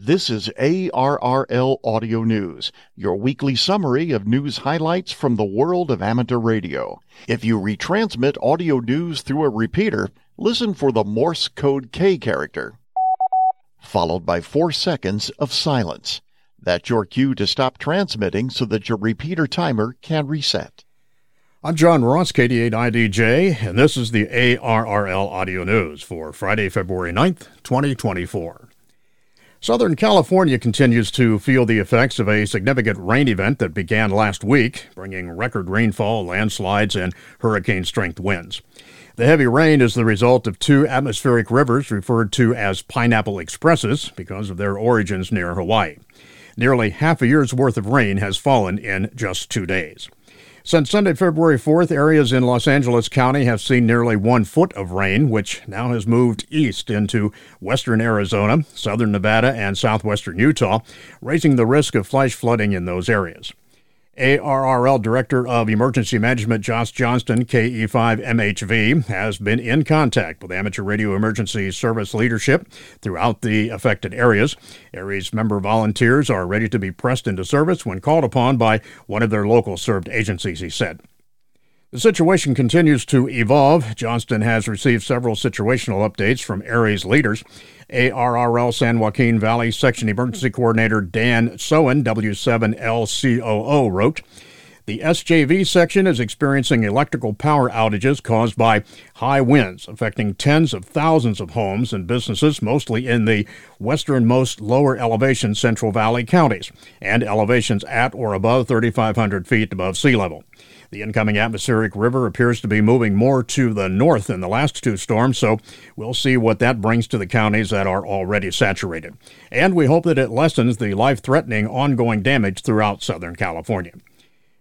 This is ARRL Audio News, your weekly summary of news highlights from the world of amateur radio. If you retransmit audio news through a repeater, listen for the Morse code K character, followed by four seconds of silence. That's your cue to stop transmitting so that your repeater timer can reset. I'm John Ross, KD8IDJ, and this is the ARRL Audio News for Friday, February 9th, 2024. Southern California continues to feel the effects of a significant rain event that began last week, bringing record rainfall, landslides, and hurricane strength winds. The heavy rain is the result of two atmospheric rivers referred to as Pineapple Expresses because of their origins near Hawaii. Nearly half a year's worth of rain has fallen in just two days. Since Sunday, February 4th, areas in Los Angeles County have seen nearly one foot of rain, which now has moved east into western Arizona, southern Nevada, and southwestern Utah, raising the risk of flash flooding in those areas. ARRL Director of Emergency Management Josh Johnston, KE5MHV, has been in contact with amateur radio emergency service leadership throughout the affected areas. ARES member volunteers are ready to be pressed into service when called upon by one of their local served agencies, he said. The situation continues to evolve. Johnston has received several situational updates from ARES leaders. ARRL San Joaquin Valley Section Emergency Coordinator Dan Sowen, W7LCOO, wrote, the SJV section is experiencing electrical power outages caused by high winds affecting tens of thousands of homes and businesses, mostly in the westernmost lower elevation Central Valley counties and elevations at or above 3,500 feet above sea level. The incoming atmospheric river appears to be moving more to the north than the last two storms, so we'll see what that brings to the counties that are already saturated. And we hope that it lessens the life threatening ongoing damage throughout Southern California.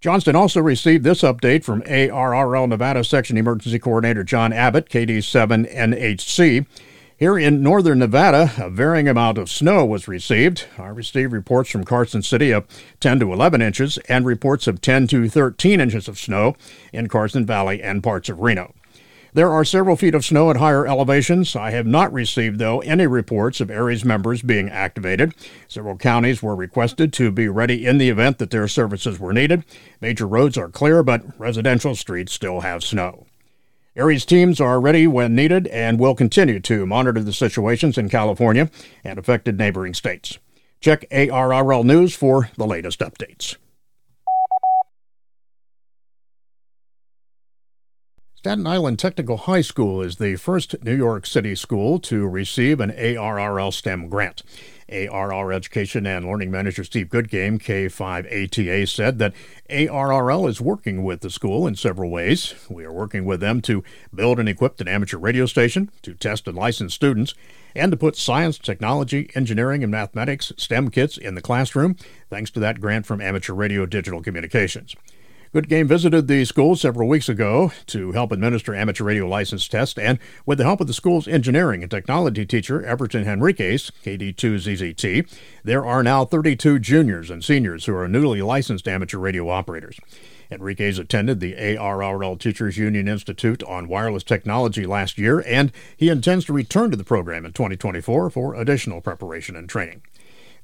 Johnston also received this update from ARRL Nevada Section Emergency Coordinator John Abbott, KD7NHC. Here in northern Nevada, a varying amount of snow was received. I received reports from Carson City of 10 to 11 inches and reports of 10 to 13 inches of snow in Carson Valley and parts of Reno. There are several feet of snow at higher elevations. I have not received, though, any reports of ARES members being activated. Several counties were requested to be ready in the event that their services were needed. Major roads are clear, but residential streets still have snow. ARES teams are ready when needed and will continue to monitor the situations in California and affected neighboring states. Check ARRL News for the latest updates. Staten Island Technical High School is the first New York City school to receive an ARRL STEM grant. ARR Education and Learning Manager Steve Goodgame, K5ATA, said that ARRL is working with the school in several ways. We are working with them to build and equip an amateur radio station, to test and license students, and to put science, technology, engineering, and mathematics STEM kits in the classroom, thanks to that grant from Amateur Radio Digital Communications. Goodgame visited the school several weeks ago to help administer amateur radio license tests, and with the help of the school's engineering and technology teacher, Everton Henriquez, KD2ZZT, there are now 32 juniors and seniors who are newly licensed amateur radio operators. Henriquez attended the ARRL Teachers Union Institute on Wireless Technology last year, and he intends to return to the program in 2024 for additional preparation and training.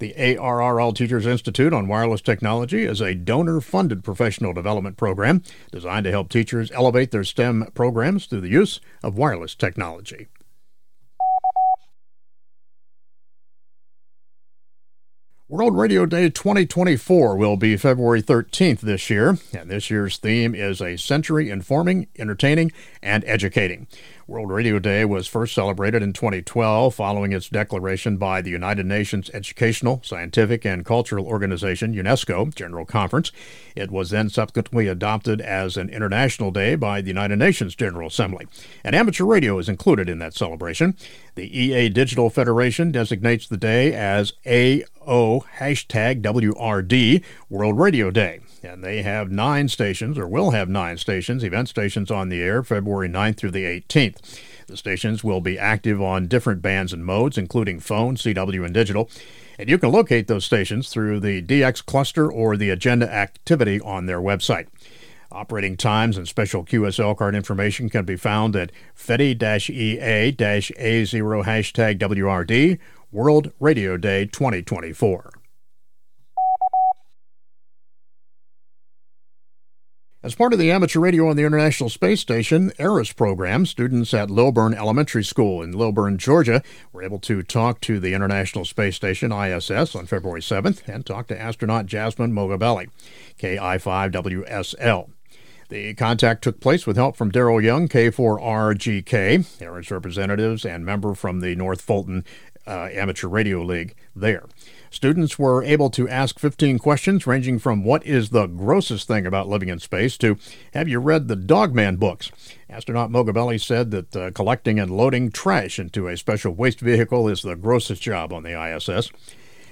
The ARRL Teachers Institute on Wireless Technology is a donor funded professional development program designed to help teachers elevate their STEM programs through the use of wireless technology. World Radio Day 2024 will be February 13th this year, and this year's theme is A Century Informing, Entertaining, and Educating. World Radio Day was first celebrated in 2012 following its declaration by the United Nations Educational, Scientific, and Cultural Organization, UNESCO, General Conference. It was then subsequently adopted as an international day by the United Nations General Assembly. And amateur radio is included in that celebration. The EA Digital Federation designates the day as AO hashtag WRD, World Radio Day and they have nine stations, or will have nine stations, event stations on the air February 9th through the 18th. The stations will be active on different bands and modes, including phone, CW, and digital. And you can locate those stations through the DX cluster or the agenda activity on their website. Operating times and special QSL card information can be found at FETI-EA-A0 hashtag WRD World Radio Day 2024. As part of the Amateur Radio on the International Space Station ARISS program, students at Lilburn Elementary School in Lilburn, Georgia, were able to talk to the International Space Station ISS on February 7th and talk to astronaut Jasmin Moghbeli, KI5WSL. The contact took place with help from Daryl Young, K4RGK, ARISS representatives, and member from the North Fulton uh, Amateur Radio League there. Students were able to ask 15 questions ranging from what is the grossest thing about living in space to have you read the Dogman books? Astronaut Moghbeli said that uh, collecting and loading trash into a special waste vehicle is the grossest job on the ISS.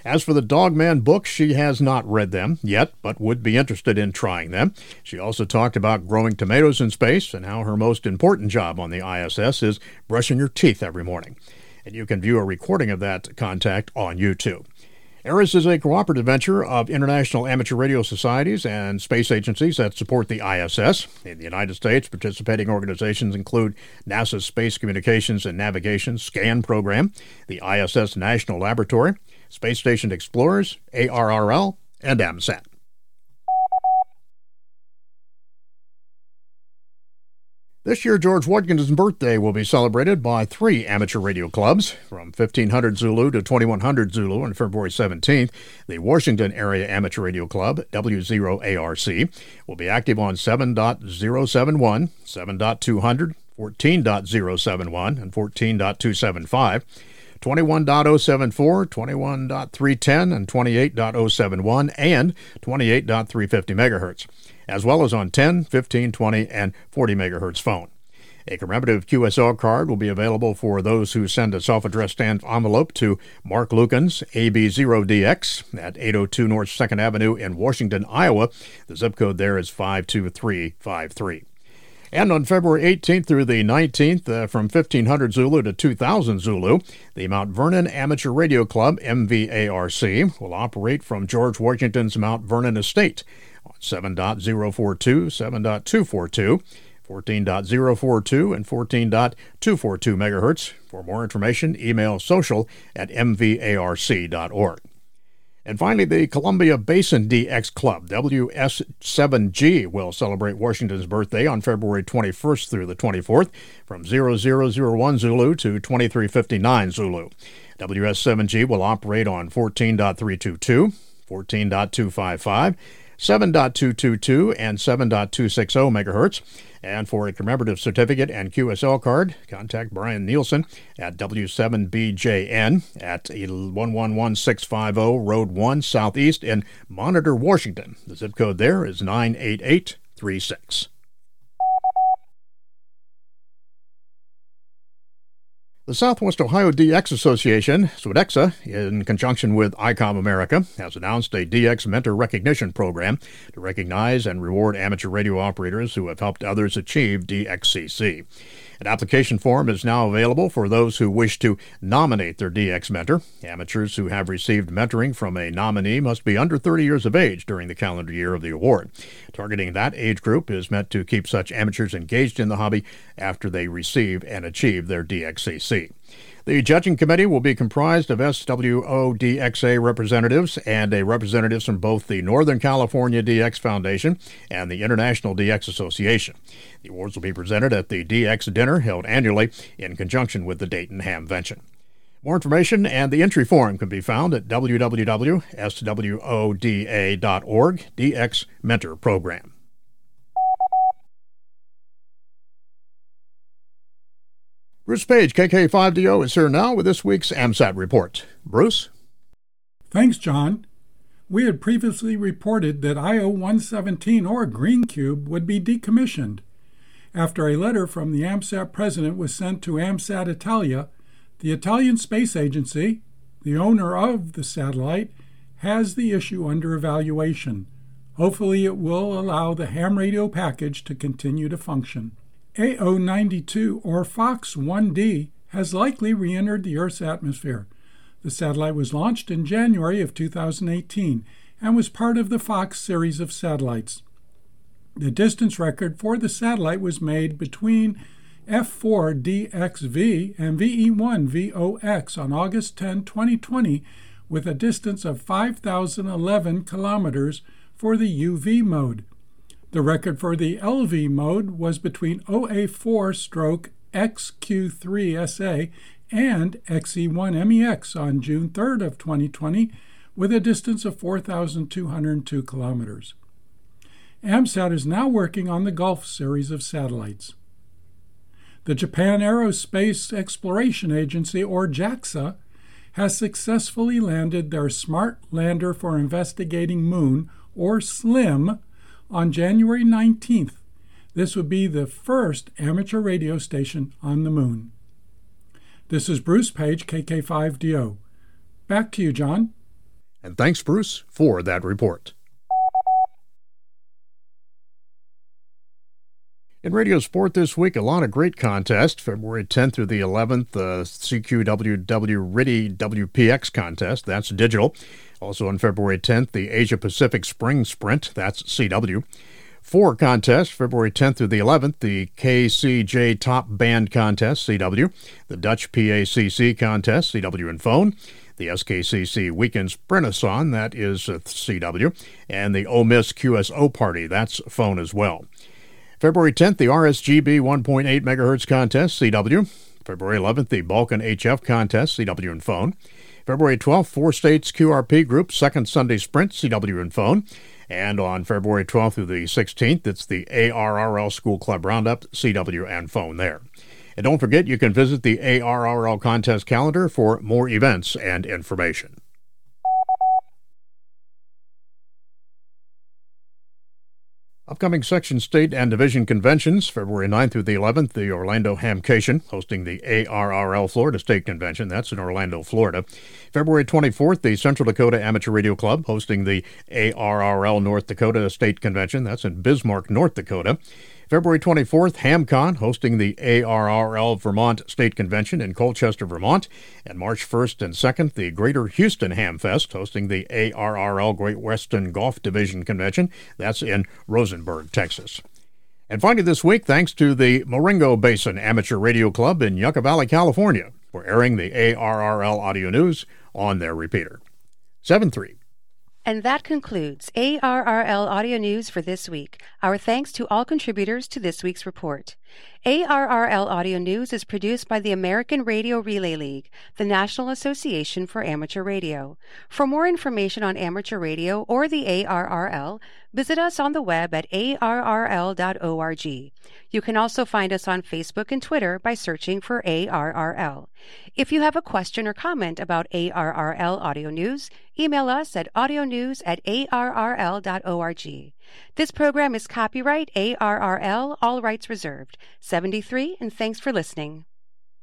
As for the Dogman books, she has not read them yet, but would be interested in trying them. She also talked about growing tomatoes in space and how her most important job on the ISS is brushing your teeth every morning. And you can view a recording of that contact on YouTube. ARISS is a cooperative venture of international amateur radio societies and space agencies that support the ISS. In the United States, participating organizations include NASA's Space Communications and Navigation SCAN program, the ISS National Laboratory, Space Station Explorers, ARRL, and AMSAT. This year, George Washington's birthday will be celebrated by three amateur radio clubs. From 1500 Zulu to 2100 Zulu on February 17th, the Washington Area Amateur Radio Club, W0ARC, will be active on 7.071, 7.200, 14.071, and 14.275. 21.074, 21.310, and 28.071, and 28.350 megahertz as well as on 10, 15, 20, and 40 megahertz phone. A commemorative QSL card will be available for those who send a self addressed stamped envelope to Mark Lukens, AB0DX, at 802 North 2nd Avenue in Washington, Iowa. The zip code there is 52353. And on February 18th through the 19th, uh, from 1500 Zulu to 2000 Zulu, the Mount Vernon Amateur Radio Club, MVARC, will operate from George Washington's Mount Vernon Estate. on 7.042, 7.242, 14.042, and 14.242 megahertz. For more information, email social at mvarc.org. And finally, the Columbia Basin DX Club, WS7G, will celebrate Washington's birthday on February 21st through the 24th from 0001 Zulu to 2359 Zulu. WS7G will operate on 14.322, 14.255, 7.222 and 7.260 megahertz. And for a commemorative certificate and QSL card, contact Brian Nielsen at W7BJN at 111650 Road 1 Southeast in Monitor, Washington. The zip code there is 98836. The Southwest Ohio DX Association, SWODXA, in conjunction with ICOM America, has announced a DX Mentor Recognition Program to recognize and reward amateur radio operators who have helped others achieve DXCC. An application form is now available for those who wish to nominate their DX mentor. Amateurs who have received mentoring from a nominee must be under 30 years of age during the calendar year of the award. Targeting that age group is meant to keep such amateurs engaged in the hobby after they receive and achieve their DXCC. The judging committee will be comprised of SWODXA representatives and a representatives from both the Northern California DX Foundation and the International DX Association. The awards will be presented at the DX dinner held annually in conjunction with the Dayton Hamvention. More information and the entry form can be found at www.swodxa.org DX Mentor Program. Bruce Page, KK5DO, is here now with this week's AMSAT report. Bruce? Thanks, John. We had previously reported that IO 117 or Green Cube would be decommissioned after a letter from the AMSAT president was sent to AMSAT Italia. The Italian Space Agency, the owner of the satellite, has the issue under evaluation. Hopefully, it will allow the ham radio package to continue to function. AO92 or Fox 1D has likely re entered the Earth's atmosphere. The satellite was launched in January of 2018 and was part of the Fox series of satellites. The distance record for the satellite was made between F4DXV and VE1VOX on August 10, 2020, with a distance of 5,011 kilometers for the UV mode. The record for the LV mode was between OA4 stroke XQ3SA and XE1MEX on June 3rd of 2020 with a distance of 4,202 kilometers. AMSAT is now working on the GOLF series of satellites. The Japan Aerospace Exploration Agency, or JAXA, has successfully landed their Smart Lander for Investigating Moon, or SLIM, on January 19th. This would be the first amateur radio station on the moon. This is Bruce Page, KK5DO. Back to you, John. And thanks, Bruce, for that report. In radio sport this week, a lot of great contests. February 10th through the 11th, the CQWW RTTY WPX contest. That's digital. Also on February 10th, the Asia Pacific Spring Sprint. That's CW. Four contests, February 10th through the 11th, the KCJ Top Band Contest, CW, the Dutch PACC Contest, CW and Phone, the SKCC Weekend Sprintathon, that is uh, CW, and the Ole Miss QSO Party, that's Phone as well. February 10th, the RSGB 1.8 MHz contest, CW. February 11th, the Balkan HF contest, CW and phone. February 12th, Four States QRP Group Second Sunday Sprint, CW and phone. And on February 12th through the 16th, it's the ARRL School Club Roundup, CW and phone there. And don't forget, you can visit the ARRL contest calendar for more events and information. Upcoming section, state, and division conventions, February 9th through the 11th, the Orlando Hamcation hosting the ARRL Florida State Convention. That's in Orlando, Florida. February 24th, the Central Dakota Amateur Radio Club hosting the ARRL North Dakota State Convention. That's in Bismarck, North Dakota. February 24th, HamCon hosting the ARRL Vermont State Convention in Colchester, Vermont. And March 1st and 2nd, the Greater Houston Hamfest hosting the ARRL Great Western Gulf Division Convention. That's in Rosenberg, Texas. And finally, this week, thanks to the Morongo Basin Amateur Radio Club in Yucca Valley, California, for airing the ARRL audio news on their repeater. 7 3. And that concludes ARRL Audio News for this week. Our thanks to all contributors to this week's report. ARRL Audio News is produced by the American Radio Relay League, the National Association for Amateur Radio. For more information on amateur radio or the ARRL, visit us on the web at arrl.org. You can also find us on Facebook and Twitter by searching for ARRL. If you have a question or comment about ARRL Audio News, email us at audionews at arrl.org. This program is copyright ARRL, all rights reserved. 73, and thanks for listening.